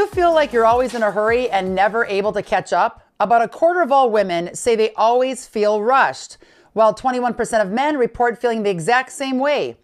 you feel like you're always in a hurry and never able to catch up? About a quarter of all women say they always feel rushed, while 21% of men report feeling the exact same way.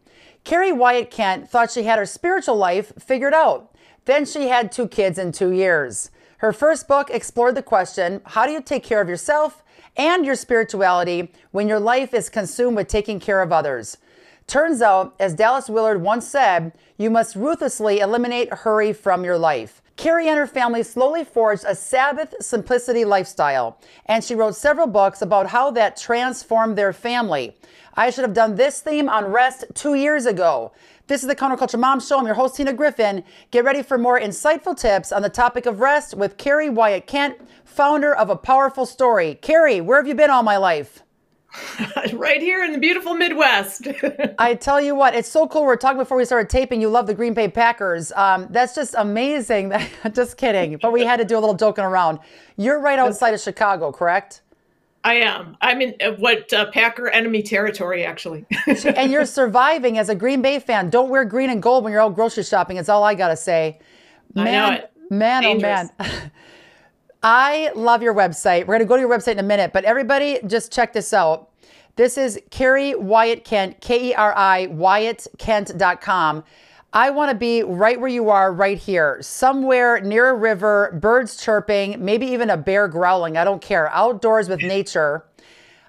Keri Wyatt Kent thought she had her spiritual life figured out. Then she had two kids in two years. Her first book explored the question how do you take care of yourself and your spirituality when your life is consumed with taking care of others? Turns out, as Dallas Willard once said, you must ruthlessly eliminate hurry from your life. Keri and her family slowly forged a Sabbath simplicity lifestyle, and she wrote several books about how that transformed their family. I should have done this theme on rest two years ago. This is the Counterculture Mom Show. I'm your host, Tina Griffin. Get ready for more insightful tips on the topic of rest with Keri Wyatt Kent, founder of A Powerful Story. Keri, where have you been all my life? right here in the beautiful Midwest. I tell you what, it's so cool. We are talking before we started taping. You love the Green Bay Packers. Um, that's just amazing. just kidding. But we had to do a little joking around. You're right outside of Chicago, correct? I am. I'm in uh, what uh, Packer enemy territory, actually. and you're surviving as a Green Bay fan. Don't wear green and gold when you're out grocery shopping. It's all I gotta say. Man, it. man, Dangerous. oh man. I love your website. We're going to go to your website in a minute, but everybody just check this out. This is Keri Wyatt Kent, K E R I, WyattKent.com. I want to be right where you are, right here, somewhere near a river, birds chirping, maybe even a bear growling. I don't care. Outdoors with nature.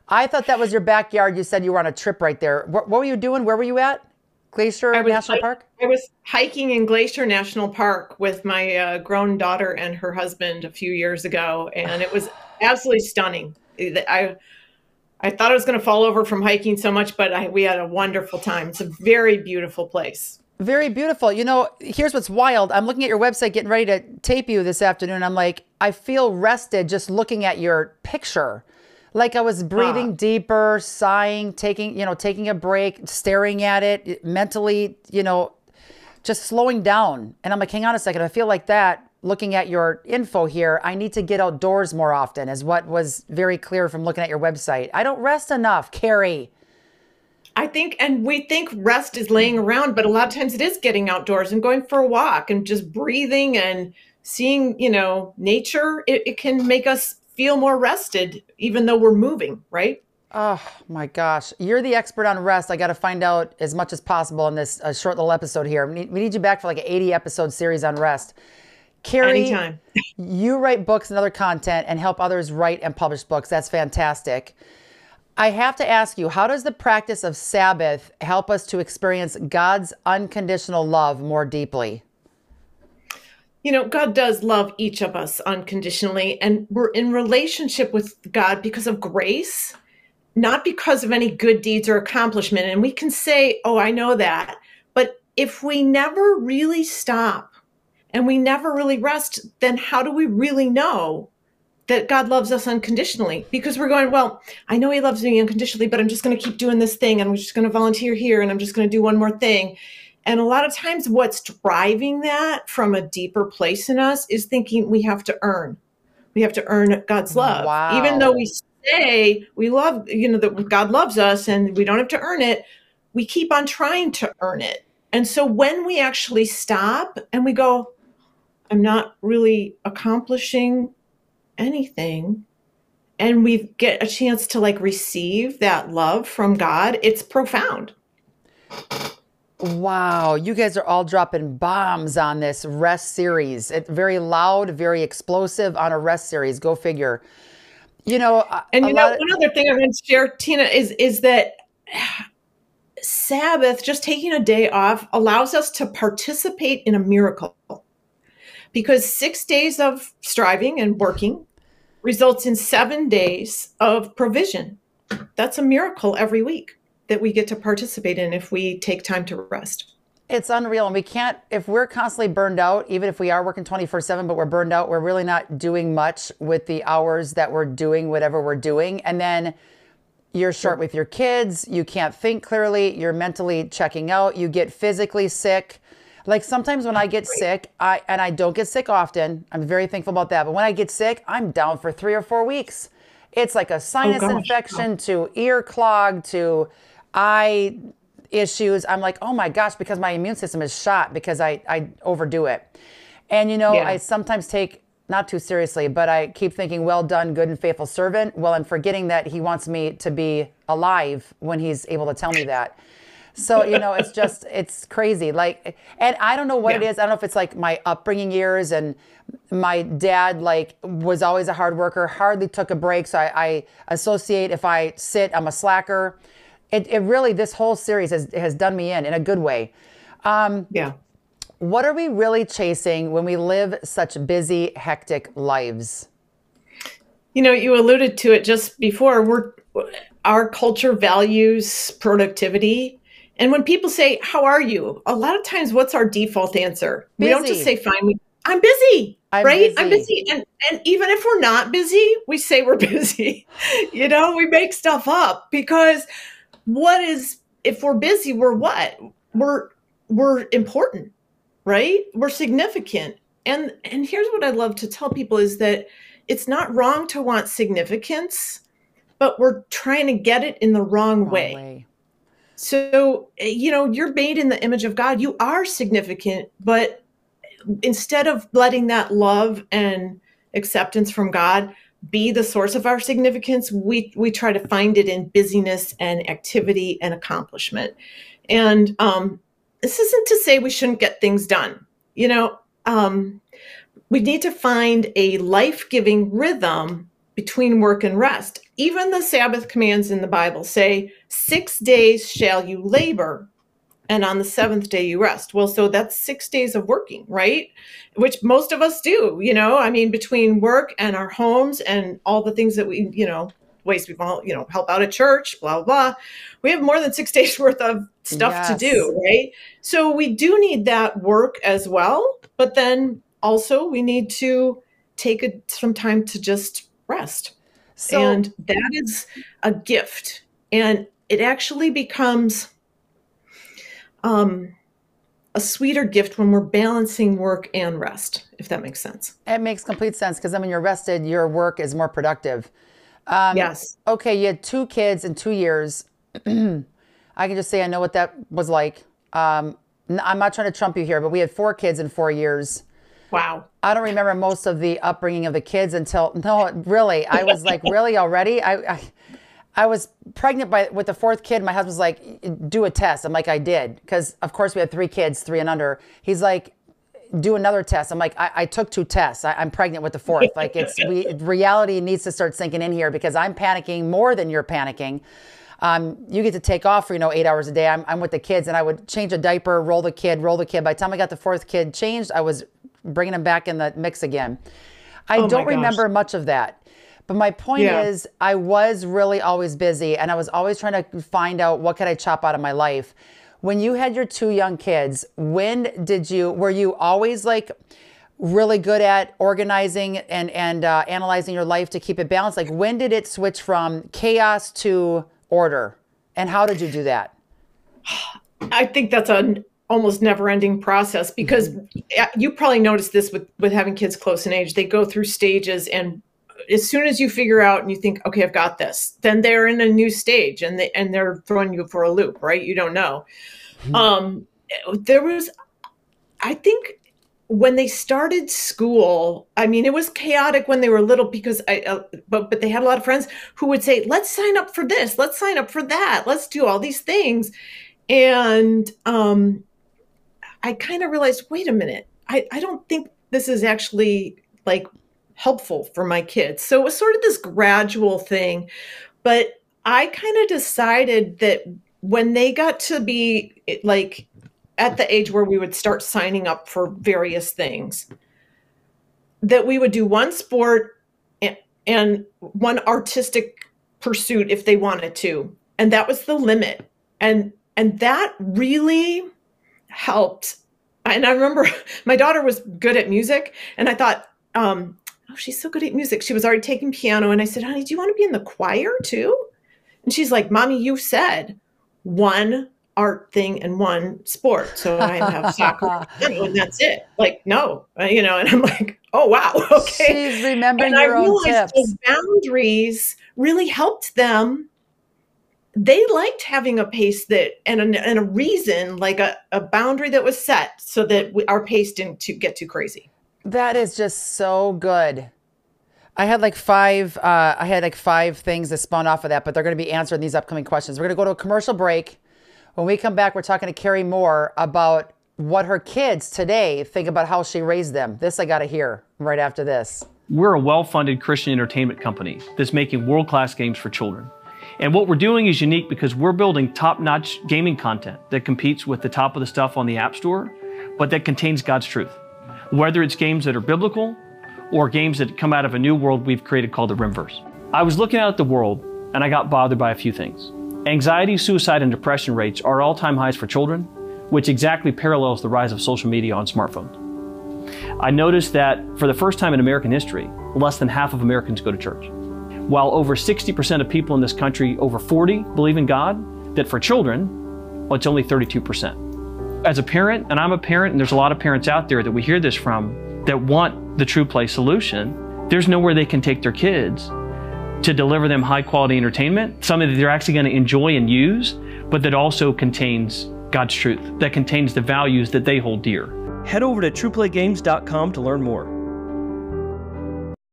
I thought that was your backyard. You said you were on a trip right there. What, what were you doing? Where were you at? Glacier National Park? I was hiking in Glacier National Park with my uh, grown daughter and her husband a few years ago, and it was absolutely stunning. I I thought I was going to fall over from hiking so much, but I, we had a wonderful time. It's a very beautiful place. Very beautiful. You know, here's what's wild. I'm looking at your website, getting ready to tape you this afternoon. I'm like, I feel rested just looking at your picture like I was breathing deeper, sighing, taking, you know, taking a break, staring at it, mentally, you know, just slowing down. And I'm like, hang on a second. I feel like that looking at your info here. I need to get outdoors more often, is what was very clear from looking at your website. I don't rest enough, Keri. I think, and we think rest is laying around, but a lot of times it is getting outdoors and going for a walk and just breathing and seeing, you know, nature. It, it can make us feel more rested, even though we're moving, right? Oh my gosh. You're the expert on rest. I got to find out as much as possible in this uh, short little episode here. We need, we need, you back for like an 80 episode series on rest. Keri, Anytime. you write books and other content and help others write and publish books. That's fantastic. I have to ask you, how does the practice of Sabbath help us to experience God's unconditional love more deeply? You know, God does love each of us unconditionally, and we're in relationship with God because of grace, not because of any good deeds or accomplishment. And we can say, Oh, I know that. But if we never really stop and we never really rest, then how do we really know that God loves us unconditionally? Because we're going, Well, I know He loves me unconditionally, but I'm just going to keep doing this thing and I'm just going to volunteer here and I'm just going to do one more thing. And a lot of times, what's driving that from a deeper place in us is thinking we have to earn. We have to earn God's mm, love. Wow. Even though we say we love, you know, that God loves us and we don't have to earn it, we keep on trying to earn it. And so when we actually stop and we go, I'm not really accomplishing anything, and we get a chance to like receive that love from God, it's profound. Wow, you guys are all dropping bombs on this rest series. It's very loud, very explosive on a rest series. Go figure. You know, and you know, of- one other thing I want to share, Tina, is is that Sabbath, just taking a day off, allows us to participate in a miracle. Because six days of striving and working results in seven days of provision. That's a miracle every week that we get to participate in if we take time to rest. It's unreal. And we can't, if we're constantly burned out, even if we are working 24 7, but we're burned out, we're really not doing much with the hours that we're doing whatever we're doing. And then you're short with your kids, you can't think clearly, you're mentally checking out, you get physically sick. Like sometimes when I get sick, I and I don't get sick often. I'm very thankful about that. But when I get sick, I'm down for three or four weeks. It's like a oh, sinus oh, infection oh. to ear clog to eye issues, I'm like, oh my gosh, because my immune system is shot because I, I overdo it. And you know, Yeah. I sometimes take not too seriously, but I keep thinking, well done, good and faithful servant. Well, I'm forgetting that he wants me to be alive when he's able to tell me that. So, you know, it's just, it's crazy. Like, and I don't know what it Yeah. is. I don't know if it's like my upbringing years and my dad, like, was always a hard worker, hardly took a break. So I, I associate if I sit, I'm a slacker. It, it really, this whole series has, has done me in, in a good way. Um, yeah. What are we really chasing when we live such busy, hectic lives? You know, you alluded to it just before. We're our culture values productivity. And when people say, How are you? A lot of times what's our default answer? We don't just say fine, we I'm busy. I'm right? I'm busy. busy. And and even if we're not busy, we say we're busy. you know, we make stuff up because what is if we're busy, we're what? We're we're important, right? We're significant. And and here's what I love to tell people is that it's not wrong to want significance, but we're trying to get it in the wrong, Wrong way. So, eh, you know, you're made in the image of God. You are significant, but instead of letting that love and acceptance from God be the source of our significance, we we try to find it in busyness and activity and accomplishment. And um, this isn't to say we shouldn't get things done. You know, um, we need to find a life-giving rhythm between work and rest. Even the Sabbath commands in the Bible say, six days shall you labor, and on the seventh day you rest. Well, so that's six days of working, right? Which most of us do, you know, I mean, between work and our homes and all the things that we, you know, ways we all, you know, help out at church, blah, blah, blah. We have more than six days worth of stuff to do, right? So we do need that work as well. But then also we need to take a, some time to just rest So, and that is a gift and it actually becomes um, a sweeter gift when we're balancing work and rest if that makes sense it makes complete sense because then when you're rested, your work is more productive. Um, yes Okay, you had two kids in two years. I can just say I know what that was like. Um, I'm not trying to trump you here, but we had four kids in four years. wow I don't remember most of the upbringing of the kids until no, really. I was like, really already? I, I, I was pregnant by with the fourth kid. My husband's like, do a test. I'm like, I did because of course we had three kids, three and under. He's like, do another test. I'm like, I, I took two tests. I, I'm pregnant with the fourth. Like it's we reality needs to start sinking in here because I'm panicking more than you're panicking. Um, you get to take off for you know eight hours a day. I'm, I'm with the kids, and I would change a diaper, roll the kid, roll the kid. By the time I got the fourth kid changed, I was bringing him back in the mix again. I Oh don't remember much of that. But my point Yeah. is, I was really always busy, and I was always trying to find out what could I chop out of my life. When you had your two young kids, when did you? Were you always like? really good at organizing and and uh, analyzing your life to keep it balanced like when did it switch from chaos to order and how did you do that i think that's an almost never ending process because you probably noticed this with with having kids close in age they go through stages and as soon as you figure out and you think okay i've got this then they're in a new stage and they and they're throwing you for a loop right? You don't know. Um there was i think when they started school i mean it was chaotic when they were little because i uh, but but they had a lot of friends who would say let's sign up for this let's sign up for that let's do all these things. And um i kind of realized wait a minute i i don't think this is actually like helpful for my kids. So it was sort of this gradual thing but i kind of decided that when they got to be like at the age where we would start signing up for various things that we would do one sport and, and one artistic pursuit if they wanted to and that was the limit. And and that really helped. And i remember my daughter was good at music and i thought um oh she's so good at music. She was already taking piano and i said honey do you want to be in the choir too? And she's like mommy you said one art thing and one sport so i have soccer and that's it. Like no uh, you know and i'm like oh wow okay. She's remembering and I own realized tips. those boundaries really helped them. They liked having a pace that and a, and a reason, like a, a boundary that was set so that we, our pace didn't to get too crazy. That is just so good. I had like five. Uh, I had like five things that spawned off of that, but they're going to be answered in these upcoming questions. We're going to go to a commercial break. When we come back, we're talking to Keri Moore about what her kids today think about how she raised them. This I got to hear right after this. We're a well funded Christian entertainment company that's making world class games for children. And what we're doing is unique because we're building top notch gaming content that competes with the top of the stuff on the App Store, but that contains God's truth. Whether it's games that are biblical or games that come out of a new world we've created called the Rimverse. I was looking out at the world and I got bothered by a few things. Anxiety, suicide, and depression rates are all time highs for children, which exactly parallels the rise of social media on smartphones. I noticed that for the first time in American history, less than half of Americans go to church. While over 60% of people in this country over 40 believe in God, that for children, well, it's only 32%. As a parent, and I'm a parent, and there's a lot of parents out there that we hear this from that want the true play solution, there's nowhere they can take their kids to deliver them high quality entertainment, something that they're actually going to enjoy and use, but that also contains God's truth, that contains the values that they hold dear. Head over to trueplaygames.com to learn more.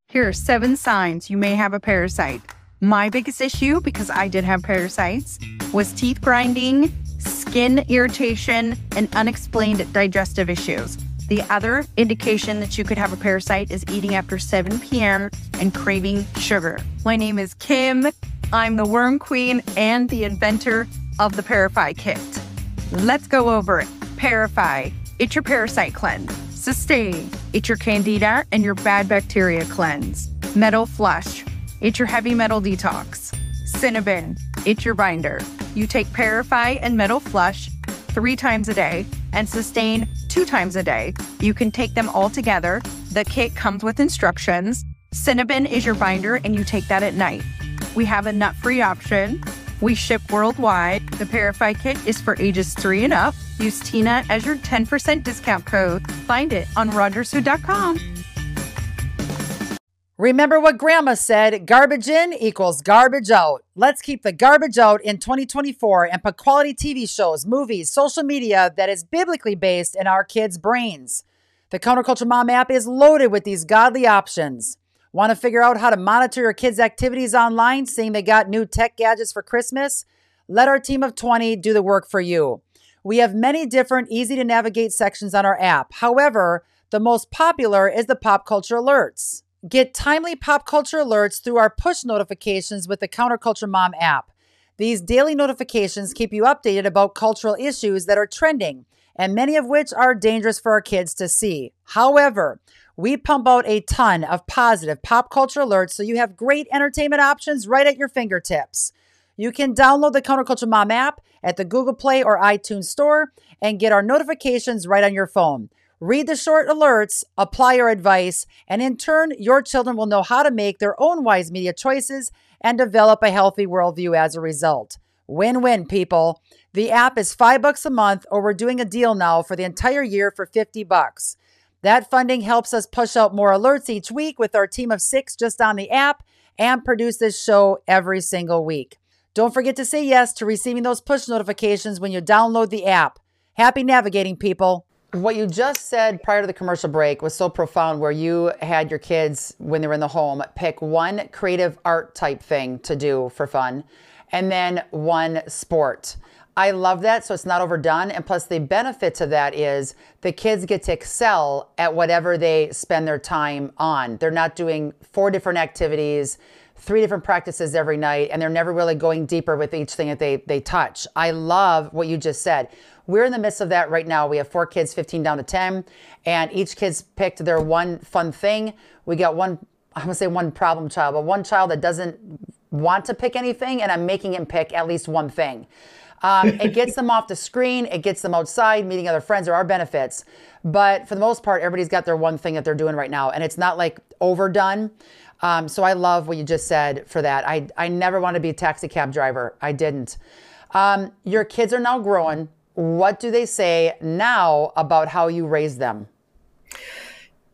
Here are seven signs you may have a parasite. My biggest issue, because I did have parasites, was teeth grinding, skin irritation, and unexplained digestive issues. The other indication that you could have a parasite is eating after 7 p.m. and craving sugar. My name is Kim. I'm the worm queen and the inventor of the Parafy kit. Let's go over it. Parafy, it's your parasite cleanse. Sustain, it's your candida and your bad bacteria cleanse. Metal flush, it's your heavy metal detox. Cinnabon, it's your binder. You take Parafy and metal flush three times a day and sustain two times a day. You can take them all together. The kit comes with instructions. Cinnabon is your binder, and you take that at night. We have a nut free option. We ship worldwide. The Parafy kit is for ages three and up. Use Tina as your 10% discount code. Find it on rogersfood.com. Remember what grandma said garbage in equals garbage out. Let's keep the garbage out in 2024 and put quality TV shows, movies, social media that is biblically based in our kids' brains. The Counterculture Mom app is loaded with these godly options. Want to figure out how to monitor your kids' activities online, seeing they got new tech gadgets for Christmas? Let our team of 20 do the work for you. We have many different, easy to navigate sections on our app. However, the most popular is the pop culture alerts. Get timely pop culture alerts through our push notifications with the Counterculture Mom app. These daily notifications keep you updated about cultural issues that are trending, and many of which are dangerous for our kids to see. However, we pump out a ton of positive pop culture alerts so you have great entertainment options right at your fingertips. You can download the Counterculture Mom app at the Google Play or iTunes Store and get our notifications right on your phone. Read the short alerts, apply our advice, and in turn, your children will know how to make their own wise media choices and develop a healthy worldview as a result. Win win, people. The app is five bucks a month, or we're doing a deal now for the entire year for 50 bucks. That funding helps us push out more alerts each week with our team of six just on the app and produce this show every single week. Don't forget to say yes to receiving those push notifications when you download the app. Happy navigating, people. What you just said prior to the commercial break was so profound, where you had your kids, when they were in the home, pick one creative art type thing to do for fun and then one sport. I love that. So it's not overdone. And plus, the benefit to that is the kids get to excel at whatever they spend their time on. They're not doing four different activities, three different practices every night, and they're never really going deeper with each thing that they, they touch. I love what you just said. We're in the midst of that right now. We have four kids, 15 down to 10, and each kid's picked their one fun thing. We got one, I'm gonna say one problem child, but one child that doesn't want to pick anything, and I'm making him pick at least one thing. Um, it gets them off the screen, it gets them outside, meeting other friends. There are benefits. But for the most part, everybody's got their one thing that they're doing right now, and it's not like overdone. Um, so I love what you just said for that. I, I never want to be a taxi cab driver. I didn't. Um, your kids are now growing. What do they say now about how you raised them?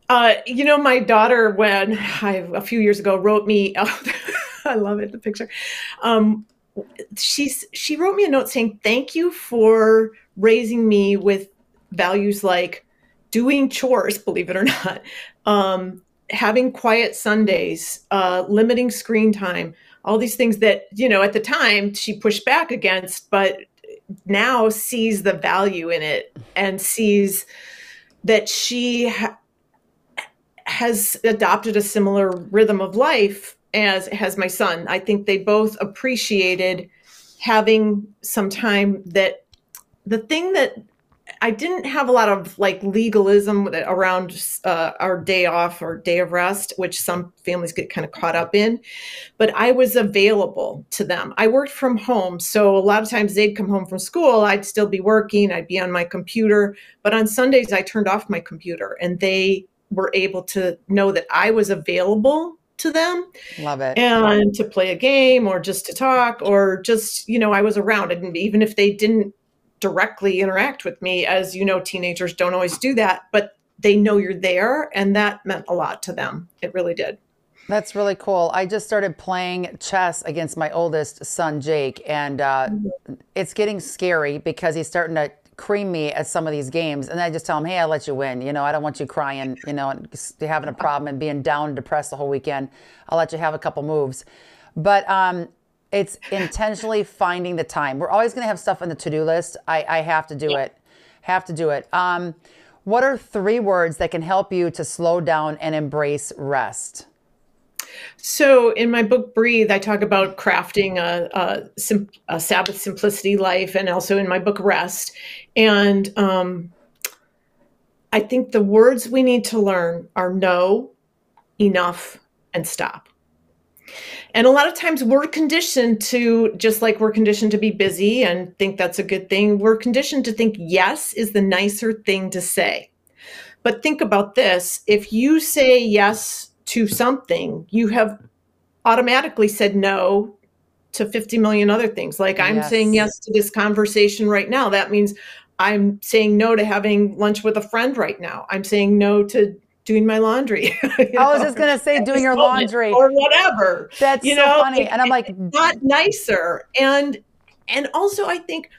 Uh, you know, my daughter, when I, a few years ago, wrote me, I love it, the picture. Um, she's, she wrote me a note saying, thank you for raising me with values like doing chores, believe it or not, um, having quiet Sundays, uh, limiting screen time, all these things that, you know, at the time she pushed back against, but now sees the value in it and sees that she ha- has adopted a similar rhythm of life as has my son. I think they both appreciated having some time that the thing that I didn't have a lot of like legalism around uh, our day off or day of rest, which some families get kind of caught up in. But I was available to them. I worked from home. So a lot of times they'd come home from school, I'd still be working, I'd be on my computer. But on Sundays, I turned off my computer and they were able to know that I was available to them. Love it. And to play a game or just to talk or just, you know, I was around. And even if they didn't directly interact with me. As you know teenagers don't always do that but they know you're there and that meant a lot to them. It really did. That's really cool. I just started playing chess against my oldest son jake and uh, mm-hmm. it's getting scary because he's starting to cream me at some of these games and i just tell him hey i'll let you win. You know i don't want you crying you know and having a problem and being down and depressed the whole weekend. I'll let you have a couple moves. But um, it's intentionally finding the time. We're always going to have stuff on the to-do list. I, I have to do yeah. it. Have to do it. Um, what are three words that can help you to slow down and embrace rest? So, in my book Breathe, I talk about crafting a, a, sim, a Sabbath simplicity life, and also in my book Rest. And um, I think the words we need to learn are no, enough, and stop. And a lot of times we're conditioned to, just like we're conditioned to be busy and think that's a good thing, we're conditioned to think yes is the nicer thing to say. But think about this if you say yes to something, you have automatically said no to 50 million other things. Like I'm yes. saying yes to this conversation right now. That means I'm saying no to having lunch with a friend right now. I'm saying no to doing my laundry. I was just gonna say doing your laundry or whatever. That's you so know? funny, and I'm like not nicer. And and also I think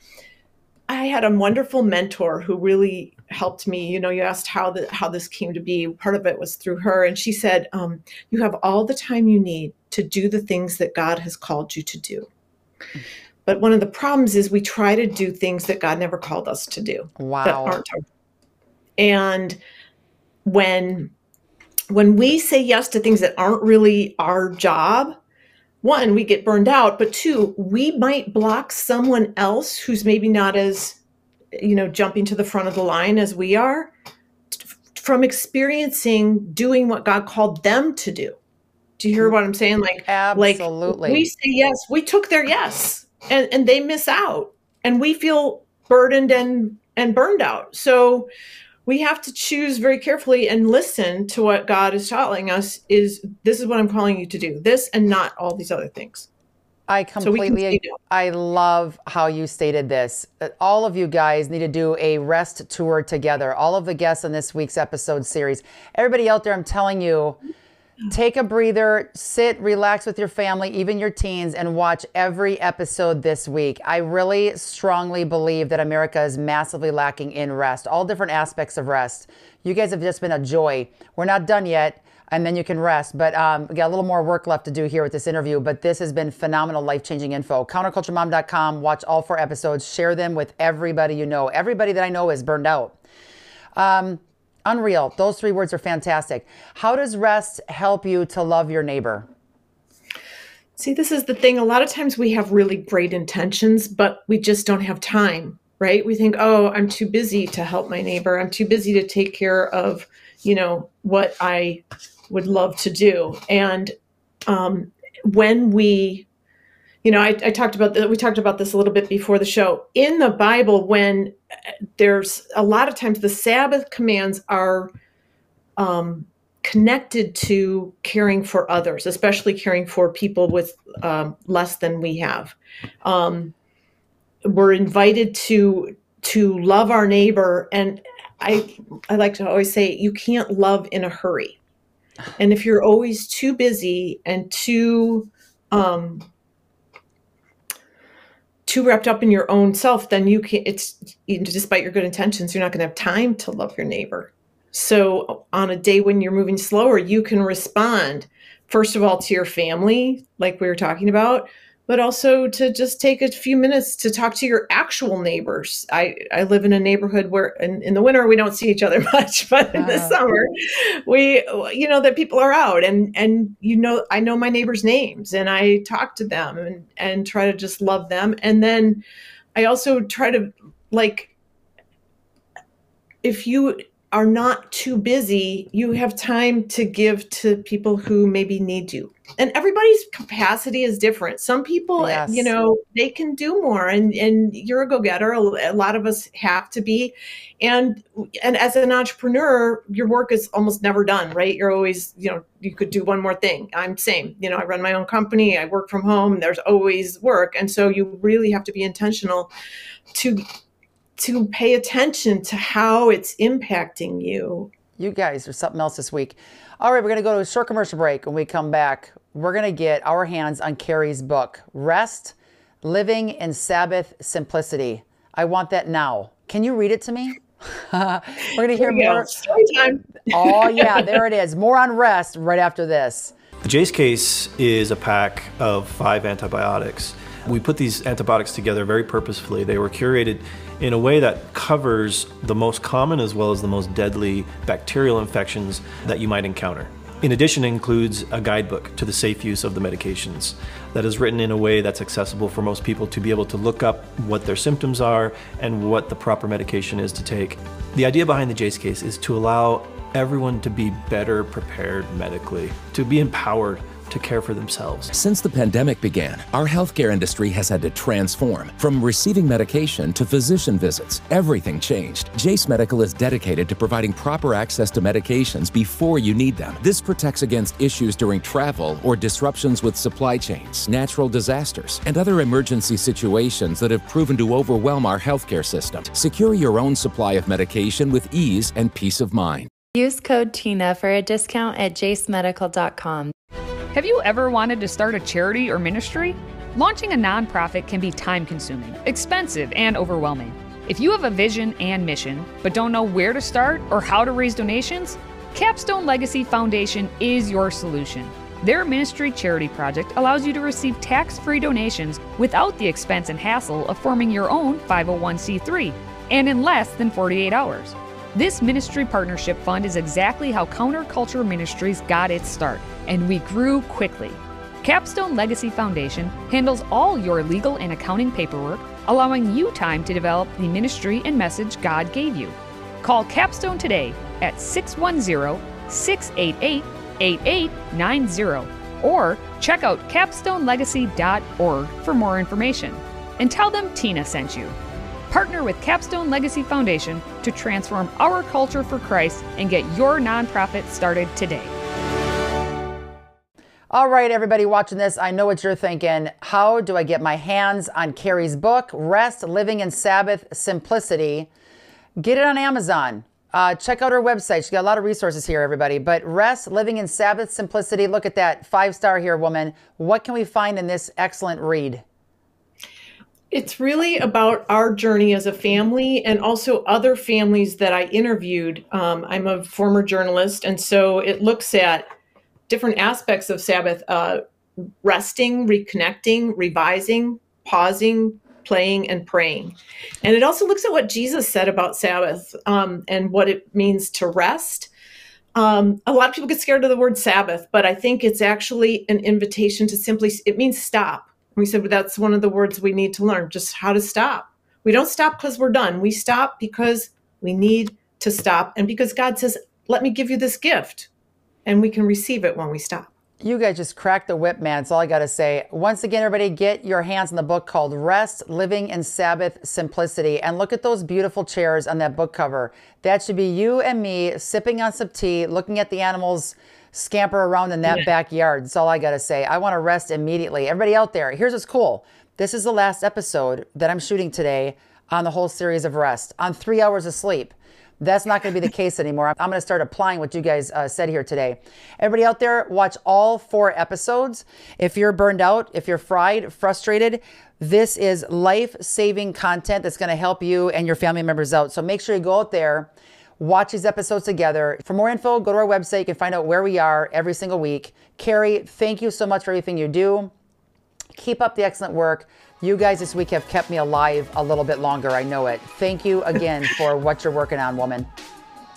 I had a wonderful mentor who really helped me. You know, you asked how the how this came to be. Part of it was through her, and she said, um, "You have all the time you need to do the things that God has called you to do." But one of the problems is we try to do things that God never called us to do. Wow. That aren't and when when we say yes to things that aren't really our job, one, we get burned out, but two, we might block someone else who's maybe not as, you know, jumping to the front of the line as we are from experiencing doing what God called them to do. Do you hear what I'm saying? Like, absolutely. Like we say yes, we took their yes, and and they miss out, and we feel burdened and and burned out. So we have to choose very carefully and listen to what God is telling us is this is what I'm calling you to do. This and not all these other things. I completely so I love how you stated this. All of you guys need to do a rest tour together. All of the guests on this week's episode series. Everybody out there, I'm telling you, Take a breather, sit, relax with your family, even your teens, and watch every episode this week. I really strongly believe that America is massively lacking in rest, all different aspects of rest. You guys have just been a joy. We're not done yet, and then you can rest. But um, we got a little more work left to do here with this interview. But this has been phenomenal, life changing info. Counterculturemom.com. Watch all four episodes, share them with everybody you know. Everybody that I know is burned out. Um, Unreal. Those three words are fantastic. How does rest help you to love your neighbor? See, this is the thing. A lot of times we have really great intentions, but we just don't have time, right? We think, oh, I'm too busy to help my neighbor. I'm too busy to take care of, you know, what I would love to do. And um, when we you know, I, I talked about that. We talked about this a little bit before the show. In the Bible, when there's a lot of times the Sabbath commands are um, connected to caring for others, especially caring for people with um, less than we have. Um, we're invited to to love our neighbor, and I I like to always say you can't love in a hurry. And if you're always too busy and too um, too wrapped up in your own self, then you can't, it's despite your good intentions, you're not going to have time to love your neighbor. So on a day when you're moving slower, you can respond first of all to your family, like we were talking about, but also to just take a few minutes to talk to your actual neighbors. I, I live in a neighborhood where in, in the winter we don't see each other much, but in the uh-huh. summer we you know that people are out and and you know I know my neighbors' names and I talk to them and and try to just love them. And then I also try to like if you are not too busy, you have time to give to people who maybe need you. And everybody's capacity is different. Some people, eh, yes. you know, they can do more and and you're a go-getter. A lot of us have to be. And and as an entrepreneur, your work is almost never done, right? You're always, you know, you could do one more thing. I'm same. You know, I run my own company, I work from home, there's always work. And so you really have to be intentional to to pay attention to how it's impacting you. You guys are something else this week. All right, we're going to go to a short commercial break. When we come back, we're going to get our hands on Keri's book, Rest Living in Sabbath Simplicity. I want that now. Can you read it to me? we're going to hear more. Story time. oh, yeah, there it is. More on rest right after this. The Jase case is a pack of five antibiotics. We put these antibiotics together very purposefully. They were curated in a way that covers the most common as well as the most deadly bacterial infections that you might encounter. In addition, it includes a guidebook to the safe use of the medications that is written in a way that's accessible for most people to be able to look up what their symptoms are and what the proper medication is to take. The idea behind the Jase case is to allow everyone to be better prepared medically, to be empowered to care for themselves. Since the pandemic began, our healthcare industry has had to transform. From receiving medication to physician visits, everything changed. Jase Medical is dedicated to providing proper access to medications before you need them. This protects against issues during travel or disruptions with supply chains, natural disasters, and other emergency situations that have proven to overwhelm our healthcare system. Secure your own supply of medication with ease and peace of mind. Use code TINA for a discount at jasemedical.com. Have you ever wanted to start a charity or ministry? Launching a nonprofit can be time consuming, expensive, and overwhelming. If you have a vision and mission, but don't know where to start or how to raise donations, Capstone Legacy Foundation is your solution. Their ministry charity project allows you to receive tax free donations without the expense and hassle of forming your own 501c3 and in less than 48 hours. This ministry partnership fund is exactly how Counterculture Ministries got its start and we grew quickly. Capstone Legacy Foundation handles all your legal and accounting paperwork, allowing you time to develop the ministry and message God gave you. Call Capstone today at 610 688 8890 or check out capstonelegacy.org for more information. And tell them Tina sent you. Partner with Capstone Legacy Foundation to transform our culture for Christ and get your nonprofit started today. All right, everybody watching this, I know what you're thinking. How do I get my hands on Keri's book, Rest, Living in Sabbath Simplicity? Get it on Amazon. Uh, check out her website. She's got a lot of resources here, everybody. But Rest, Living in Sabbath Simplicity. Look at that. Five star here, woman. What can we find in this excellent read? It's really about our journey as a family and also other families that I interviewed. Um, I'm a former journalist, and so it looks at different aspects of Sabbath uh, resting, reconnecting, revising, pausing, playing, and praying. And it also looks at what Jesus said about Sabbath um, and what it means to rest. Um, a lot of people get scared of the word Sabbath, but I think it's actually an invitation to simply, it means stop. We said well, that's one of the words we need to learn, just how to stop. We don't stop because we're done. We stop because we need to stop and because God says, let me give you this gift and we can receive it when we stop. You guys just cracked the whip, man. That's all I got to say. Once again, everybody, get your hands on the book called Rest, Living in Sabbath Simplicity. And look at those beautiful chairs on that book cover. That should be you and me sipping on some tea, looking at the animals scamper around in that yeah. backyard. That's all I got to say. I want to rest immediately. Everybody out there, here's what's cool. This is the last episode that I'm shooting today on the whole series of Rest, on three hours of sleep. That's not going to be the case anymore. I'm going to start applying what you guys uh, said here today. Everybody out there, watch all four episodes. If you're burned out, if you're fried, frustrated, this is life saving content that's going to help you and your family members out. So make sure you go out there watch these episodes together. For more info, go to our website. You can find out where we are every single week. Keri, thank you so much for everything you do. Keep up the excellent work. You guys this week have kept me alive a little bit longer. I know it. Thank you again for what you're working on, woman.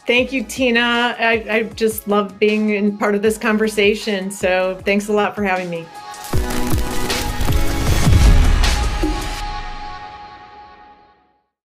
Thank you, Tina. I, I just love being in part of this conversation. So thanks a lot for having me.